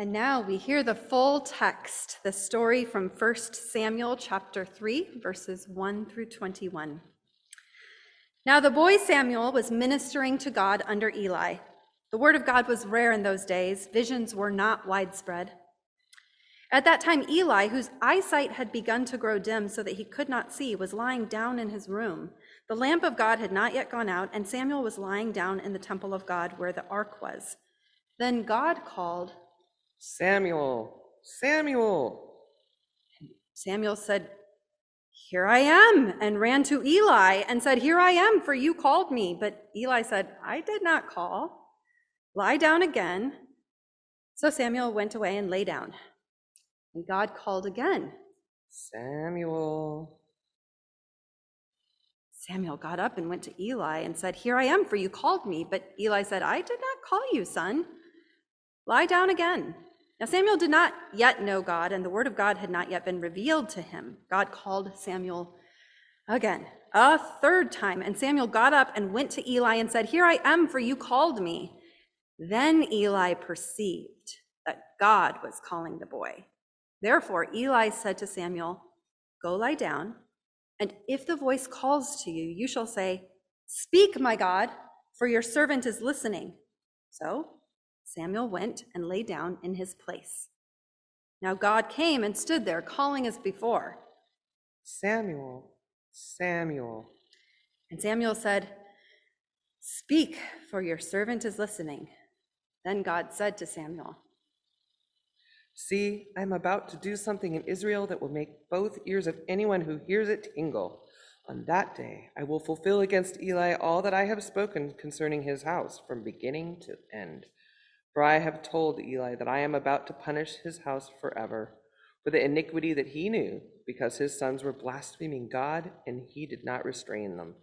And now we hear the full text, the story from 1 Samuel chapter 3, verses 1 through 21. Now the boy Samuel was ministering to God under Eli. The word of God was rare in those days, visions were not widespread. At that time, Eli, whose eyesight had begun to grow dim so that he could not see, was lying down in his room. The lamp of God had not yet gone out, and Samuel was lying down in the temple of God where the ark was. Then God called, Samuel, Samuel. Samuel said, Here I am, and ran to Eli and said, Here I am, for you called me. But Eli said, I did not call. Lie down again. So Samuel went away and lay down. And God called again. Samuel. Samuel got up and went to Eli and said, Here I am, for you called me. But Eli said, I did not call you, son. Lie down again. Now, Samuel did not yet know God, and the word of God had not yet been revealed to him. God called Samuel again, a third time. And Samuel got up and went to Eli and said, Here I am, for you called me. Then Eli perceived that God was calling the boy. Therefore, Eli said to Samuel, Go lie down, and if the voice calls to you, you shall say, Speak, my God, for your servant is listening. So Samuel went and lay down in his place. Now God came and stood there, calling as before Samuel, Samuel. And Samuel said, Speak, for your servant is listening. Then God said to Samuel, See, I'm about to do something in Israel that will make both ears of anyone who hears it tingle. On that day, I will fulfill against Eli all that I have spoken concerning his house from beginning to end. For I have told Eli that I am about to punish his house forever for the iniquity that he knew, because his sons were blaspheming God, and he did not restrain them.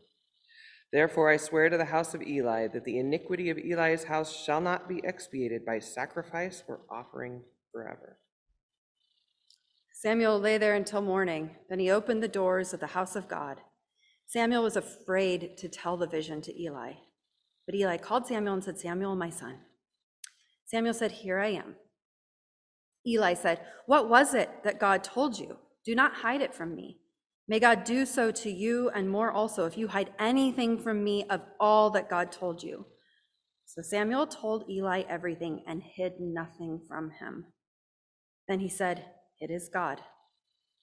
Therefore I swear to the house of Eli that the iniquity of Eli's house shall not be expiated by sacrifice or offering forever. Samuel lay there until morning. Then he opened the doors of the house of God. Samuel was afraid to tell the vision to Eli. But Eli called Samuel and said, Samuel, my son. Samuel said, Here I am. Eli said, What was it that God told you? Do not hide it from me. May God do so to you and more also if you hide anything from me of all that God told you. So Samuel told Eli everything and hid nothing from him. Then he said, It is God.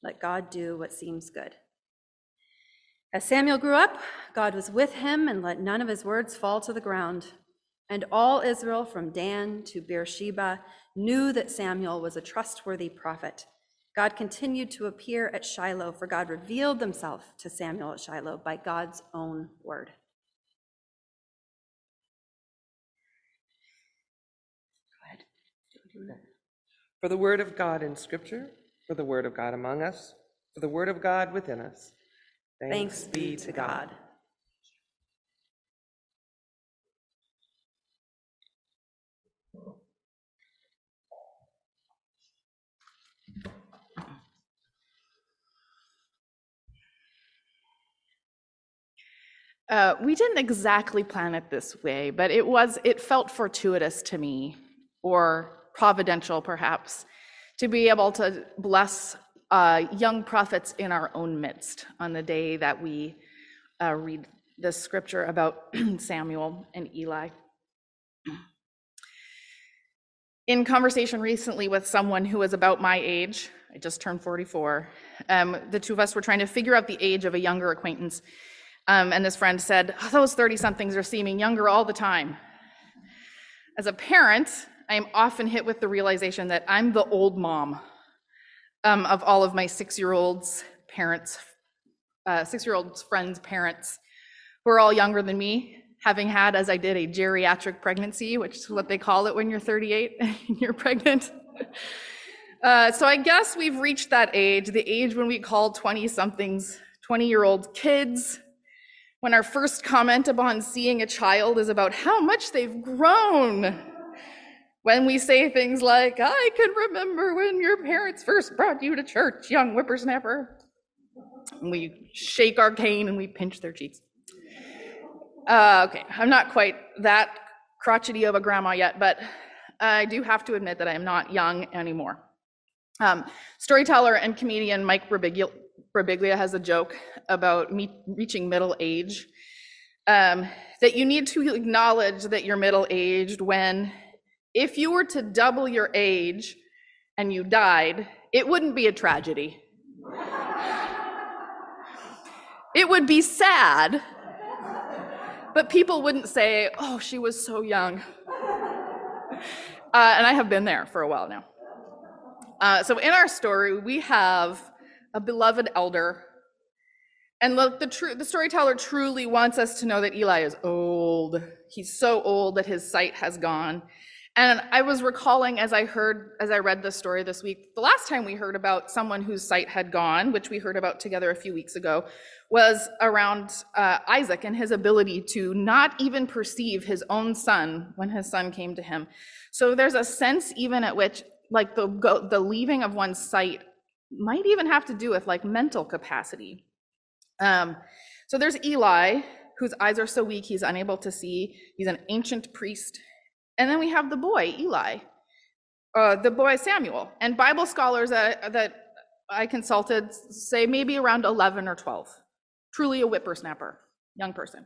Let God do what seems good. As Samuel grew up, God was with him and let none of his words fall to the ground. And all Israel from Dan to Beersheba knew that Samuel was a trustworthy prophet. God continued to appear at Shiloh, for God revealed himself to Samuel at Shiloh by God's own word. For the word of God in Scripture, for the word of God among us, for the word of God within us. Thanks, be to God. Uh, we didn't exactly plan it this way, but it was it felt fortuitous to me, or providential perhaps, to be able to bless uh, young prophets in our own midst on the day that we uh, read the scripture about Samuel and Eli. In conversation recently with someone who was about my age, I just turned 44, um, the two of us were trying to figure out the age of a younger acquaintance. Um, and this friend said, oh, Those 30 somethings are seeming younger all the time. As a parent, I am often hit with the realization that I'm the old mom um, of all of my six year olds' parents, uh, six year olds' friends' parents, who are all younger than me, having had, as I did, a geriatric pregnancy, which is what they call it when you're 38 and you're pregnant. Uh, so I guess we've reached that age, the age when we call 20 somethings 20 year old kids, when our first comment upon seeing a child is about how much they've grown. When we say things like, I can remember when your parents first brought you to church, young whippersnapper. And we shake our cane and we pinch their cheeks. Uh, okay, I'm not quite that crotchety of a grandma yet, but I do have to admit that I am not young anymore. Um, storyteller and comedian Mike Birbiglia, Birbiglia has a joke about me reaching middle age. Um, that you need to acknowledge that you're middle aged when, if you were to double your age and you died, it wouldn't be a tragedy. it would be sad, but people wouldn't say, oh, she was so young. Uh, and I have been there for a while now. Uh, so in our story, we have a beloved elder. And look, the, tr- the storyteller truly wants us to know that Eli is old. He's so old that his sight has gone. And I was recalling as I heard, as I read this story this week, the last time we heard about someone whose sight had gone, which we heard about together a few weeks ago, was around uh, Isaac and his ability to not even perceive his own son when his son came to him. So there's a sense even at which, like the the leaving of one's sight, might even have to do with like mental capacity. Um, so there's Eli, whose eyes are so weak he's unable to see. He's an ancient priest. And then we have the boy, Eli, uh, the boy Samuel. And Bible scholars that, that I consulted say maybe around 11 or 12. Truly a whippersnapper, young person.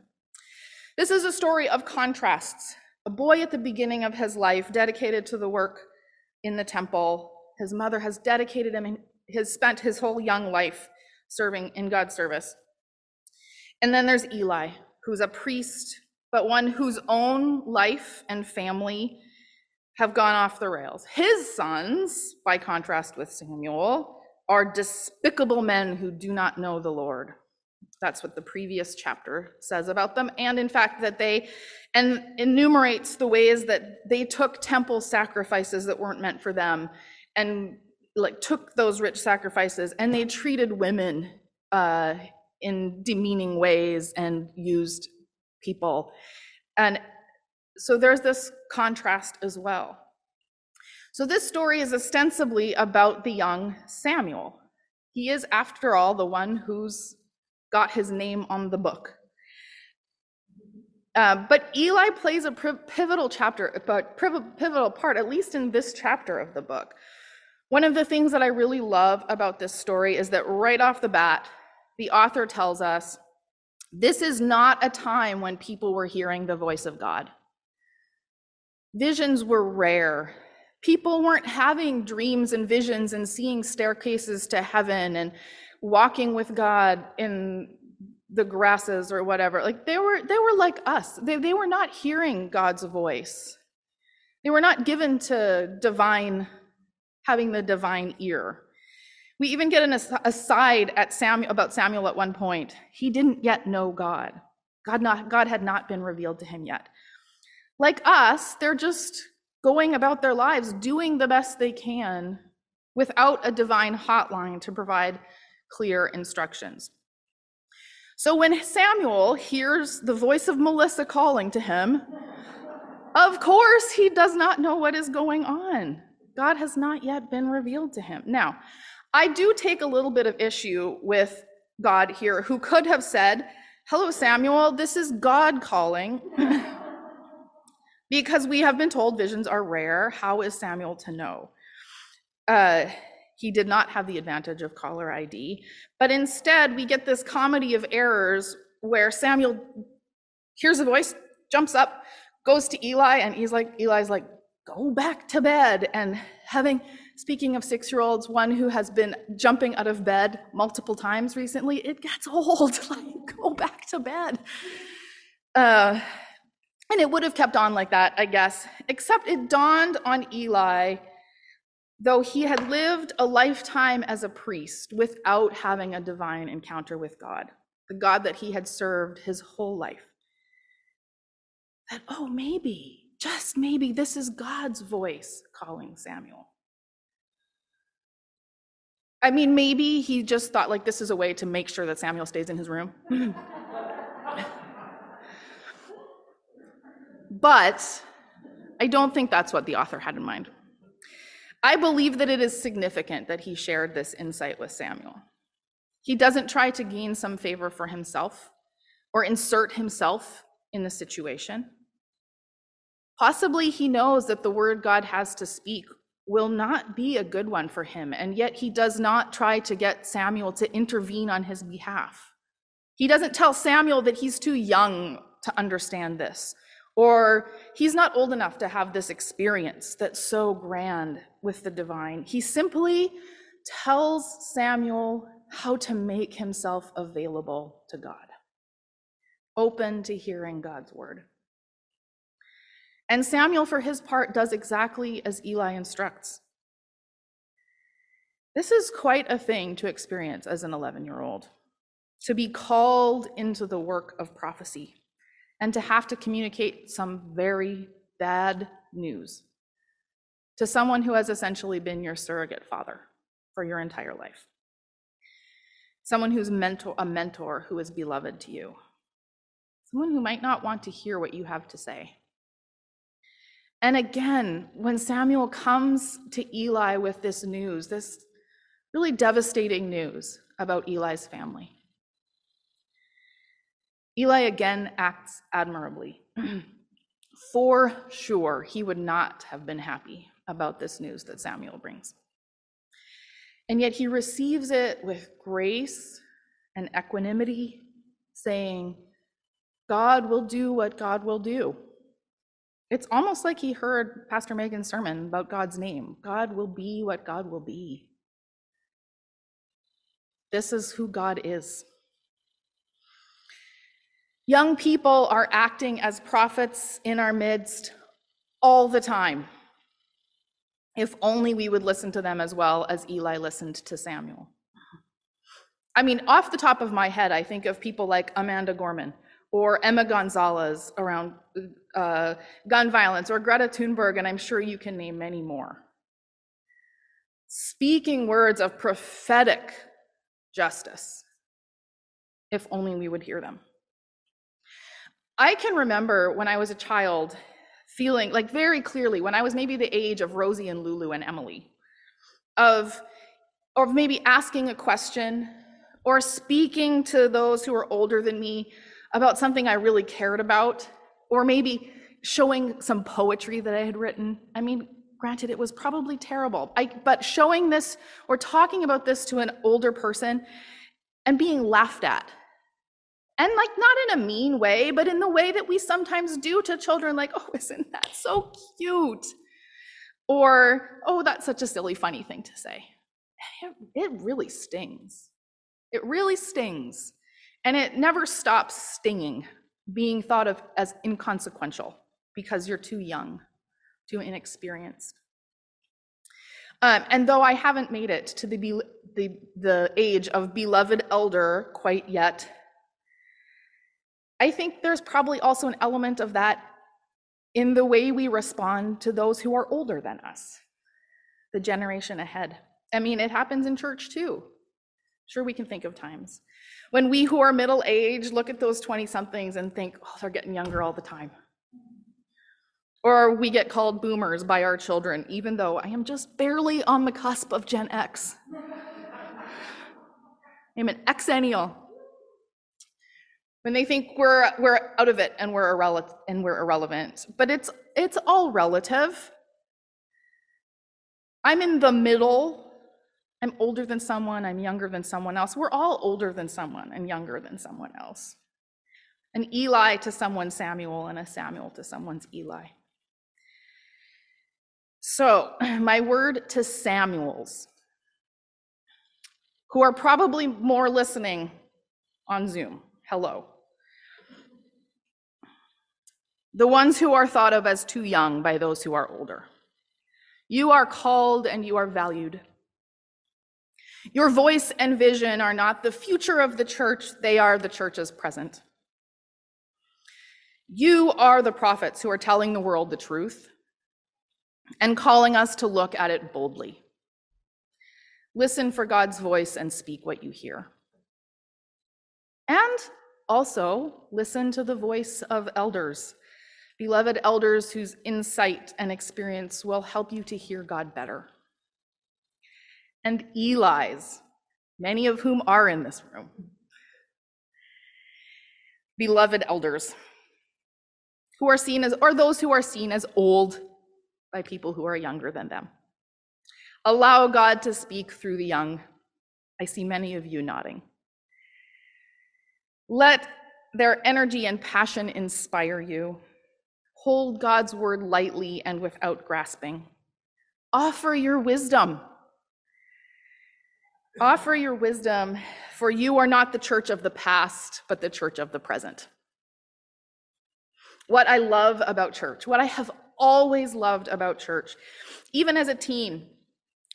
This is a story of contrasts. A boy at the beginning of his life dedicated to the work in the temple. His mother has dedicated him has spent his whole young life serving in God's service. And then there's Eli, who's a priest but one whose own life and family have gone off the rails. His sons, by contrast with Samuel, are despicable men who do not know the Lord. That's what the previous chapter says about them. And in fact, that they and enumerates the ways that they took temple sacrifices that weren't meant for them and like took those rich sacrifices and they treated women uh, in demeaning ways and used people. And so there's this contrast as well. So this story is ostensibly about the young Samuel. He is, after all, the one who's got his name on the book. Uh, but Eli plays a pivotal chapter, but pivotal part, at least in this chapter of the book. One of the things that I really love about this story is that right off the bat, the author tells us this is not a time when people were hearing the voice of God. Visions were rare. People weren't having dreams and visions and seeing staircases to heaven and walking with God in the grasses or whatever. Like they were they were like us. They, they were not hearing God's voice. They were not given to divine having the divine ear. We even get an aside at Samuel about Samuel at one point. He didn't yet know God. God, not, God had not been revealed to him yet. Like us, they're just going about their lives doing the best they can without a divine hotline to provide clear instructions. So when Samuel hears the voice of Melissa calling to him, of course he does not know what is going on. God has not yet been revealed to him. Now, I do take a little bit of issue with God here, who could have said, Hello, Samuel, this is God calling. because we have been told visions are rare. How is Samuel to know? Uh, he did not have the advantage of caller ID. But instead, we get this comedy of errors where Samuel hears a voice, jumps up, goes to Eli, and he's like, Eli's like, go back to bed. And having Speaking of six year olds, one who has been jumping out of bed multiple times recently, it gets old. like, go back to bed. Uh, and it would have kept on like that, I guess, except it dawned on Eli, though he had lived a lifetime as a priest without having a divine encounter with God, the God that he had served his whole life, that, oh, maybe, just maybe, this is God's voice calling Samuel. I mean, maybe he just thought like this is a way to make sure that Samuel stays in his room. but I don't think that's what the author had in mind. I believe that it is significant that he shared this insight with Samuel. He doesn't try to gain some favor for himself or insert himself in the situation. Possibly he knows that the word God has to speak will not be a good one for him, and yet he does not try to get Samuel to intervene on his behalf. He doesn't tell Samuel that he's too young to understand this, or he's not old enough to have this experience that's so grand with the divine. He simply tells Samuel how to make himself available to God, open to hearing God's word. And Samuel, for his part, does exactly as Eli instructs. This is quite a thing to experience as an 11 year old to be called into the work of prophecy and to have to communicate some very bad news to someone who has essentially been your surrogate father for your entire life. Someone who's mentor, a mentor who is beloved to you. Someone who might not want to hear what you have to say. And again, when Samuel comes to Eli with this news, this really devastating news about Eli's family, Eli again acts admirably. For sure, he would not have been happy about this news that Samuel brings. And yet he receives it with grace and equanimity, saying, God will do what God will do. It's almost like he heard Pastor Megan's sermon about God's name. God will be what God will be. This is who God is. Young people are acting as prophets in our midst all the time. If only we would listen to them as well as Eli listened to Samuel. I mean, off the top of my head, I think of people like Amanda Gorman or Emma Gonzalez around uh, gun violence, or Greta Thunberg, and I'm sure you can name many more. Speaking words of prophetic justice, if only we would hear them. I can remember when I was a child feeling like very clearly when I was maybe the age of Rosie and Lulu and Emily, of or maybe asking a question or speaking to those who are older than me about something I really cared about, or maybe showing some poetry that I had written. I mean, granted, it was probably terrible, I, but showing this or talking about this to an older person and being laughed at. And like not in a mean way, but in the way that we sometimes do to children, like, oh, isn't that so cute? Or, oh, that's such a silly, funny thing to say. It, it really stings. It really stings. And it never stops stinging, being thought of as inconsequential because you're too young, too inexperienced. Um, and though I haven't made it to the, the, the age of beloved elder quite yet, I think there's probably also an element of that in the way we respond to those who are older than us, the generation ahead. I mean, it happens in church too. Sure, we can think of times when we who are middle aged look at those 20 somethings and think, oh, they're getting younger all the time. Or we get called boomers by our children, even though I am just barely on the cusp of Gen X. I'm an Xennial. When they think we're, we're out of it and we're, irrele- and we're irrelevant. But it's, it's all relative. I'm in the middle I'm older than someone, I'm younger than someone else. We're all older than someone and younger than someone else. An Eli to someone Samuel, and a Samuel to someone's Eli. So, my word to Samuels, who are probably more listening on Zoom. Hello. The ones who are thought of as too young by those who are older. You are called and you are valued your voice and vision are not the future of the church, they are the church's present. You are the prophets who are telling the world the truth and calling us to look at it boldly. Listen for God's voice and speak what you hear. And also listen to the voice of elders, beloved elders whose insight and experience will help you to hear God better and Eli's, many of whom are in this room. Beloved elders, who are seen as, or those who are seen as old by people who are younger than them. Allow God to speak through the young. I see many of you nodding. Let their energy and passion inspire you. Hold God's word lightly and without grasping. Offer your wisdom. Offer your wisdom, for you are not the church of the past, but the church of the present. What I love about church, what I have always loved about church, even as a teen,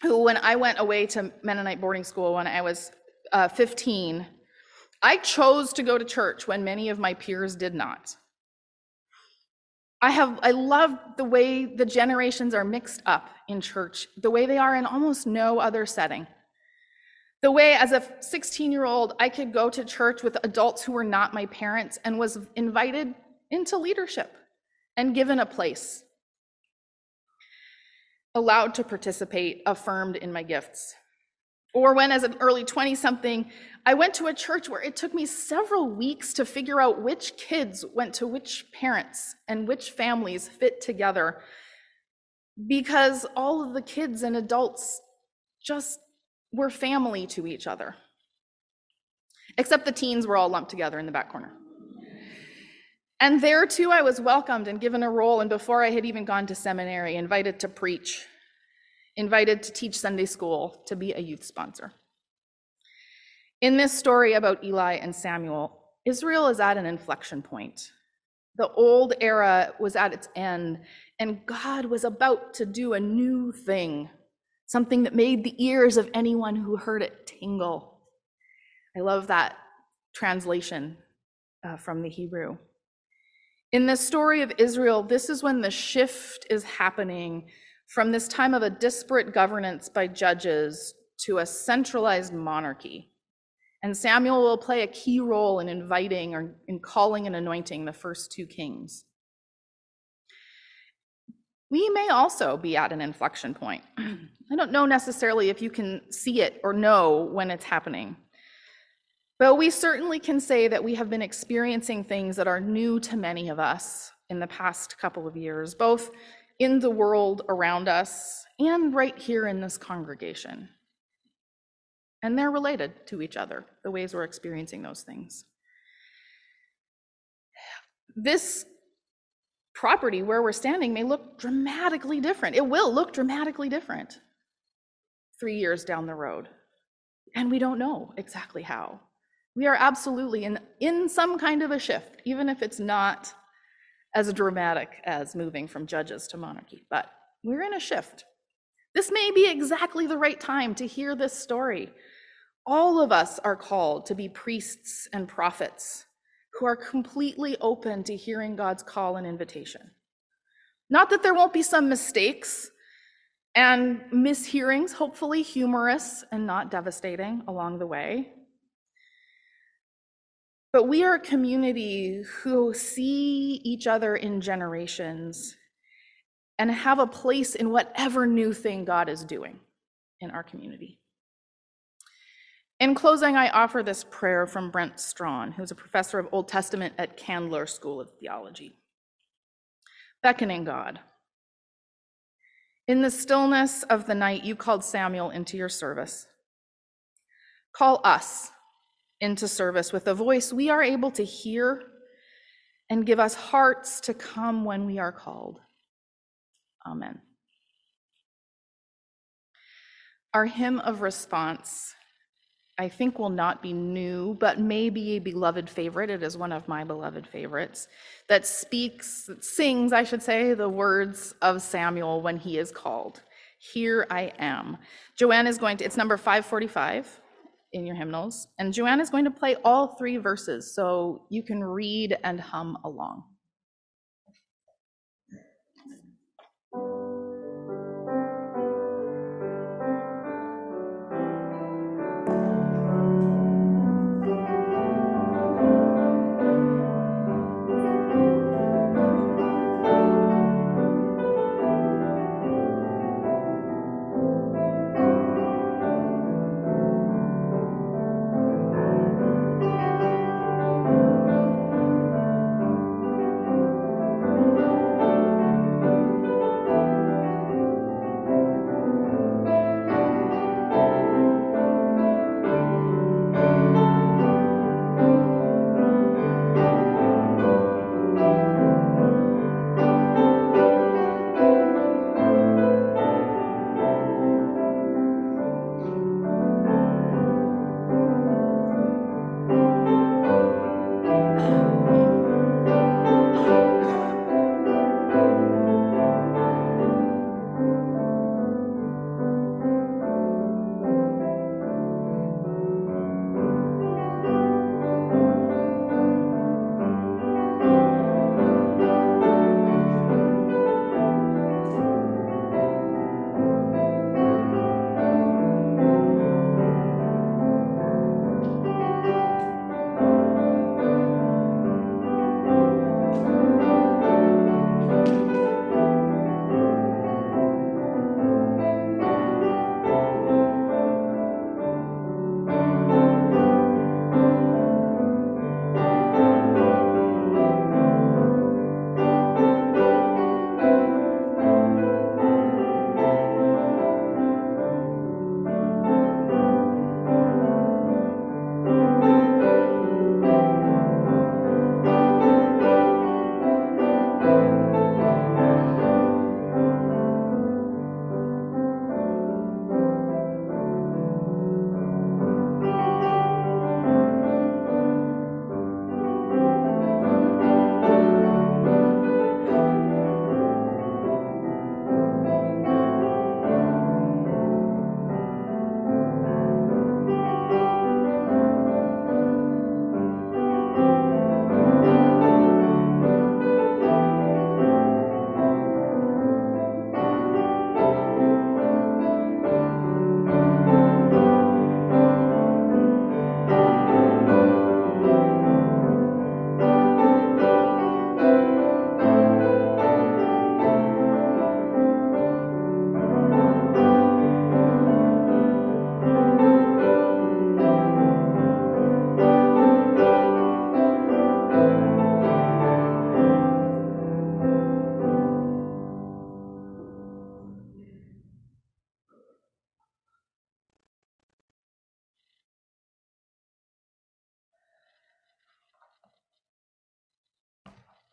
who, when I went away to Mennonite boarding school when I was uh, 15, I chose to go to church when many of my peers did not. I have I love the way the generations are mixed up in church, the way they are in almost no other setting. The way as a 16-year-old I could go to church with adults who were not my parents and was invited into leadership and given a place. Allowed to participate, affirmed in my gifts. Or when, as an early 20 something, I went to a church where it took me several weeks to figure out which kids went to which parents and which families fit together because all of the kids and adults just were family to each other. Except the teens were all lumped together in the back corner. And there too, I was welcomed and given a role. And before I had even gone to seminary, invited to preach invited to teach Sunday school, to be a youth sponsor. In this story about Eli and Samuel, Israel is at an inflection point. The old era was at its end, and God was about to do a new thing, something that made the ears of anyone who heard it tingle. I love that translation uh, from the Hebrew. In the story of Israel, this is when the shift is happening from this time of a disparate governance by judges to a centralized monarchy. And Samuel will play a key role in inviting or in calling and anointing the first two kings. We may also be at an inflection point. I don't know necessarily if you can see it or know when it's happening. But we certainly can say that we have been experiencing things that are new to many of us in the past couple of years, both in the world around us and right here in this congregation. And they're related to each other, the ways we're experiencing those things. This property where we're standing may look dramatically different. It will look dramatically different three years down the road. And we don't know exactly how. We are absolutely in, in some kind of a shift, even if it's not as dramatic as moving from judges to monarchy, but we're in a shift. This may be exactly the right time to hear this story. All of us are called to be priests and prophets who are completely open to hearing God's call and invitation. Not that there won't be some mistakes and mishearings, hopefully humorous and not devastating along the way. But we are a community who see each other in generations and have a place in whatever new thing God is doing in our community. In closing, I offer this prayer from Brent Strawn, who's a professor of Old Testament at Candler School of Theology. Beckoning God. In the stillness of the night, you called Samuel into your service. Call us into service with a voice we are able to hear and give us hearts to come when we are called. Amen. Our hymn of response, I think, will not be new, but may be a beloved favorite. It is one of my beloved favorites that speaks, sings, I should say, the words of Samuel when he is called. Here I am. Joanne is going to, it's number 545 in your hymnals. And Joanne is going to play all three verses so you can read and hum along.